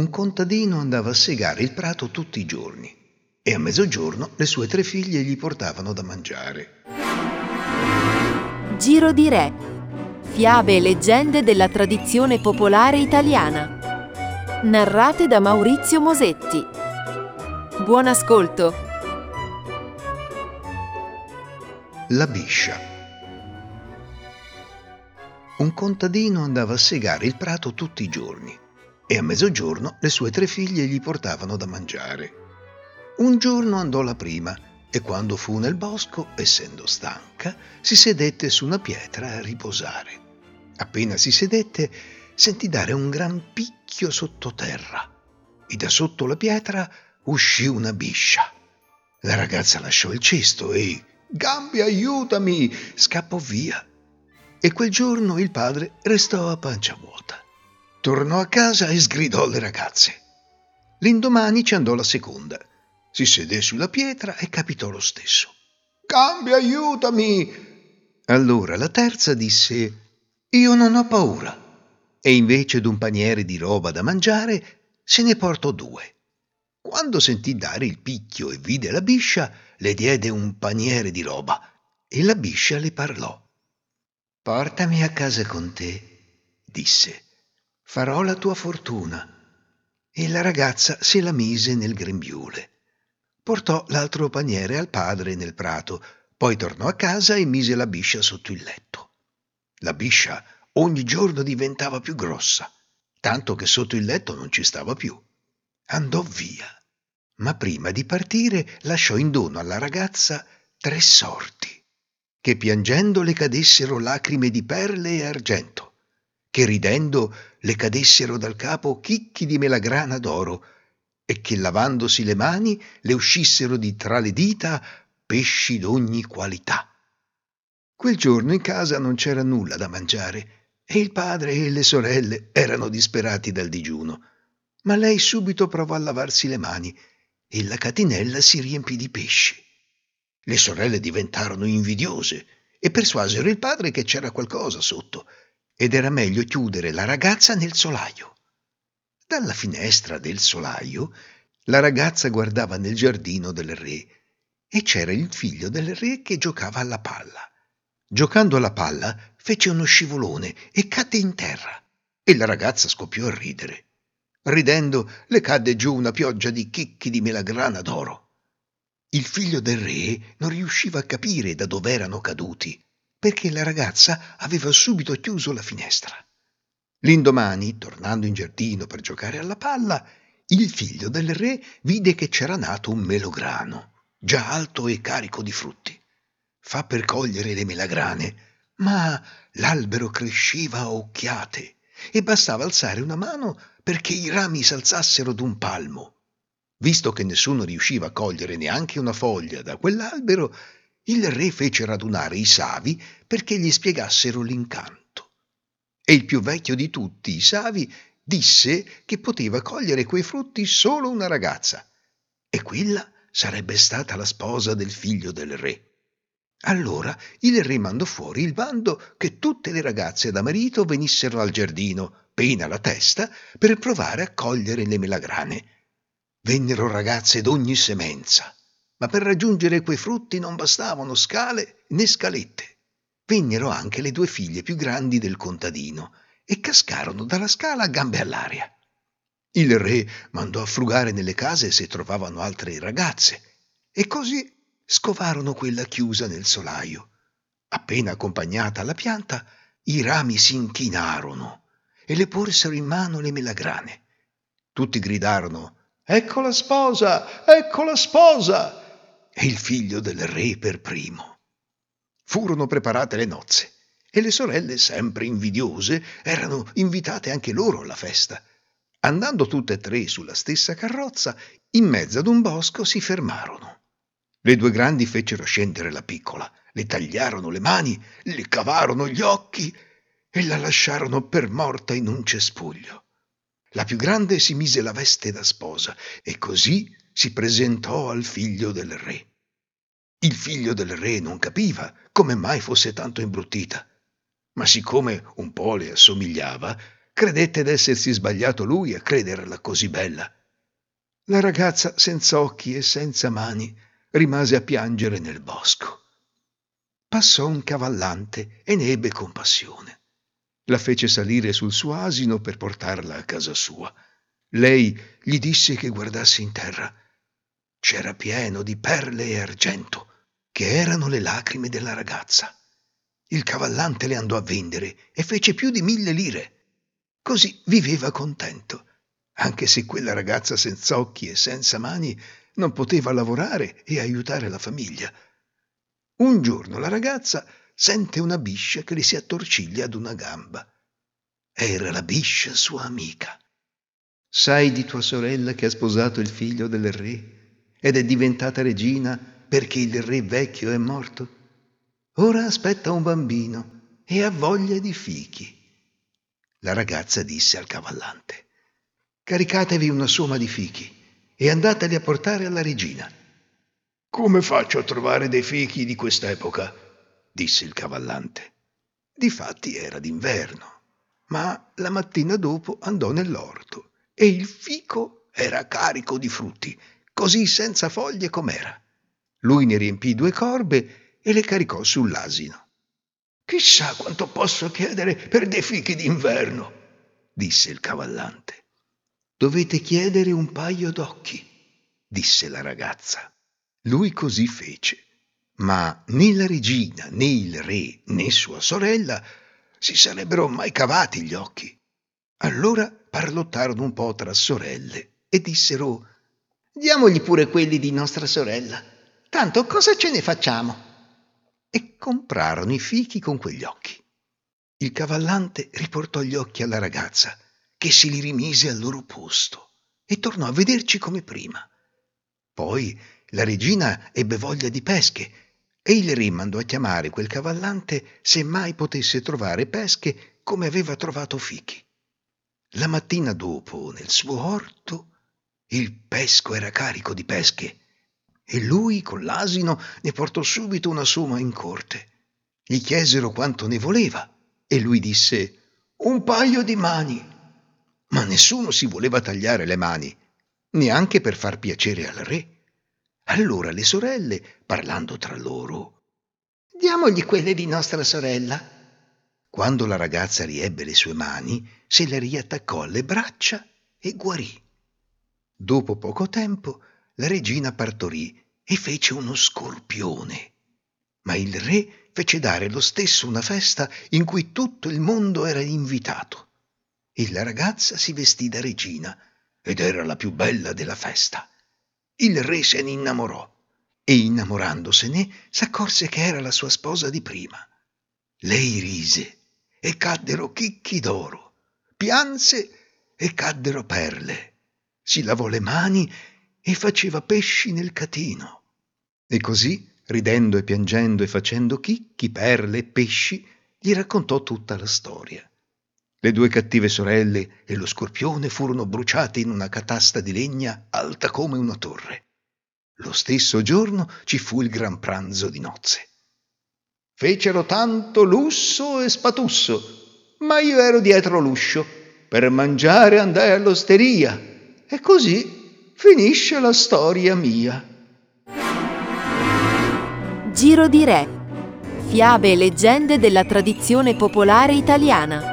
Un contadino andava a segare il prato tutti i giorni e a mezzogiorno le sue tre figlie gli portavano da mangiare. Giro di Re. Fiabe e leggende della tradizione popolare italiana. Narrate da Maurizio Mosetti. Buon ascolto. La biscia. Un contadino andava a segare il prato tutti i giorni e a mezzogiorno le sue tre figlie gli portavano da mangiare. Un giorno andò la prima e quando fu nel bosco, essendo stanca, si sedette su una pietra a riposare. Appena si sedette, sentì dare un gran picchio sottoterra e da sotto la pietra uscì una biscia. La ragazza lasciò il cesto e Gambi, aiutami! scappò via. E quel giorno il padre restò a pancia vuota. Tornò a casa e sgridò alle ragazze. L'indomani ci andò la seconda. Si sedé sulla pietra e capitò lo stesso. Cambia, aiutami! Allora la terza disse: Io non ho paura. E invece d'un paniere di roba da mangiare, se ne portò due. Quando sentì dare il picchio e vide la biscia, le diede un paniere di roba e la biscia le parlò. Portami a casa con te, disse farò la tua fortuna. E la ragazza se la mise nel grembiule. Portò l'altro paniere al padre nel prato, poi tornò a casa e mise la biscia sotto il letto. La biscia ogni giorno diventava più grossa, tanto che sotto il letto non ci stava più. Andò via, ma prima di partire lasciò in dono alla ragazza tre sorti, che piangendo le cadessero lacrime di perle e argento che ridendo le cadessero dal capo chicchi di melagrana d'oro e che lavandosi le mani le uscissero di tra le dita pesci d'ogni qualità. Quel giorno in casa non c'era nulla da mangiare e il padre e le sorelle erano disperati dal digiuno, ma lei subito provò a lavarsi le mani e la catinella si riempì di pesci. Le sorelle diventarono invidiose e persuasero il padre che c'era qualcosa sotto ed era meglio chiudere la ragazza nel solaio. Dalla finestra del solaio la ragazza guardava nel giardino del re e c'era il figlio del re che giocava alla palla. Giocando alla palla fece uno scivolone e cadde in terra e la ragazza scoppiò a ridere. Ridendo le cadde giù una pioggia di chicchi di melagrana d'oro. Il figlio del re non riusciva a capire da dove erano caduti perché la ragazza aveva subito chiuso la finestra. L'indomani, tornando in giardino per giocare alla palla, il figlio del re vide che c'era nato un melograno, già alto e carico di frutti. Fa per cogliere le melagrane, ma l'albero cresceva a occhiate e bastava alzare una mano perché i rami s'alzassero d'un palmo. Visto che nessuno riusciva a cogliere neanche una foglia da quell'albero, il re fece radunare i savi perché gli spiegassero l'incanto. E il più vecchio di tutti i savi disse che poteva cogliere quei frutti solo una ragazza, e quella sarebbe stata la sposa del figlio del re. Allora il re mandò fuori il bando che tutte le ragazze da marito venissero al giardino, pena la testa, per provare a cogliere le melagrane. Vennero ragazze d'ogni semenza ma per raggiungere quei frutti non bastavano scale né scalette. Vennero anche le due figlie più grandi del contadino e cascarono dalla scala a gambe all'aria. Il re mandò a frugare nelle case se trovavano altre ragazze e così scovarono quella chiusa nel solaio. Appena accompagnata alla pianta, i rami si inchinarono e le porsero in mano le melagrane. Tutti gridarono Ecco la sposa! Ecco la sposa! E il figlio del re per primo. Furono preparate le nozze e le sorelle, sempre invidiose, erano invitate anche loro alla festa. Andando tutte e tre sulla stessa carrozza, in mezzo ad un bosco si fermarono. Le due grandi fecero scendere la piccola, le tagliarono le mani, le cavarono gli occhi e la lasciarono per morta in un cespuglio. La più grande si mise la veste da sposa e così si presentò al figlio del re. Il figlio del re non capiva come mai fosse tanto imbruttita, ma siccome un po' le assomigliava, Credette d'essersi sbagliato lui a crederla così bella. La ragazza senza occhi e senza mani rimase a piangere nel bosco. Passò un cavallante e ne ebbe compassione. La fece salire sul suo asino per portarla a casa sua. Lei gli disse che guardasse in terra. C'era pieno di perle e argento, che erano le lacrime della ragazza. Il cavallante le andò a vendere e fece più di mille lire. Così viveva contento, anche se quella ragazza senza occhi e senza mani non poteva lavorare e aiutare la famiglia. Un giorno la ragazza sente una biscia che le si attorciglia ad una gamba. Era la biscia sua amica. Sai di tua sorella che ha sposato il figlio del re ed è diventata regina perché il re vecchio è morto? Ora aspetta un bambino e ha voglia di fichi. La ragazza disse al cavallante, caricatevi una somma di fichi e andateli a portare alla regina. Come faccio a trovare dei fichi di quest'epoca? disse il cavallante. Difatti era d'inverno, ma la mattina dopo andò nell'orto e il fico era carico di frutti, così senza foglie com'era. Lui ne riempì due corbe e le caricò sull'asino. Chissà quanto posso chiedere per dei fichi d'inverno, disse il cavallante. Dovete chiedere un paio d'occhi, disse la ragazza. Lui così fece, ma né la regina, né il re, né sua sorella si sarebbero mai cavati gli occhi. Allora parlottarono un po' tra sorelle e dissero Diamogli pure quelli di nostra sorella. Tanto cosa ce ne facciamo? e comprarono i fichi con quegli occhi. Il cavallante riportò gli occhi alla ragazza, che si li rimise al loro posto e tornò a vederci come prima. Poi la regina ebbe voglia di pesche e il re mandò a chiamare quel cavallante se mai potesse trovare pesche come aveva trovato fichi. La mattina dopo, nel suo orto, il pesco era carico di pesche e lui con l'asino ne portò subito una somma in corte. Gli chiesero quanto ne voleva e lui disse un paio di mani. Ma nessuno si voleva tagliare le mani, neanche per far piacere al re. Allora le sorelle, parlando tra loro, diamogli quelle di nostra sorella. Quando la ragazza riebbe le sue mani, se le riattaccò alle braccia e guarì. Dopo poco tempo la regina partorì e fece uno scorpione. Ma il re fece dare lo stesso una festa in cui tutto il mondo era invitato. E la ragazza si vestì da regina ed era la più bella della festa. Il re se ne innamorò e innamorandosene s'accorse che era la sua sposa di prima. Lei rise e caddero chicchi d'oro, pianse e caddero perle, si lavò le mani e faceva pesci nel catino. E così, ridendo e piangendo e facendo chicchi, perle e pesci, gli raccontò tutta la storia. Le due cattive sorelle e lo scorpione furono bruciati in una catasta di legna alta come una torre. Lo stesso giorno ci fu il gran pranzo di nozze. Fecero tanto lusso e spatusso, ma io ero dietro l'uscio. Per mangiare andai all'osteria e così finisce la storia mia. Giro di Re. Fiabe e leggende della tradizione popolare italiana.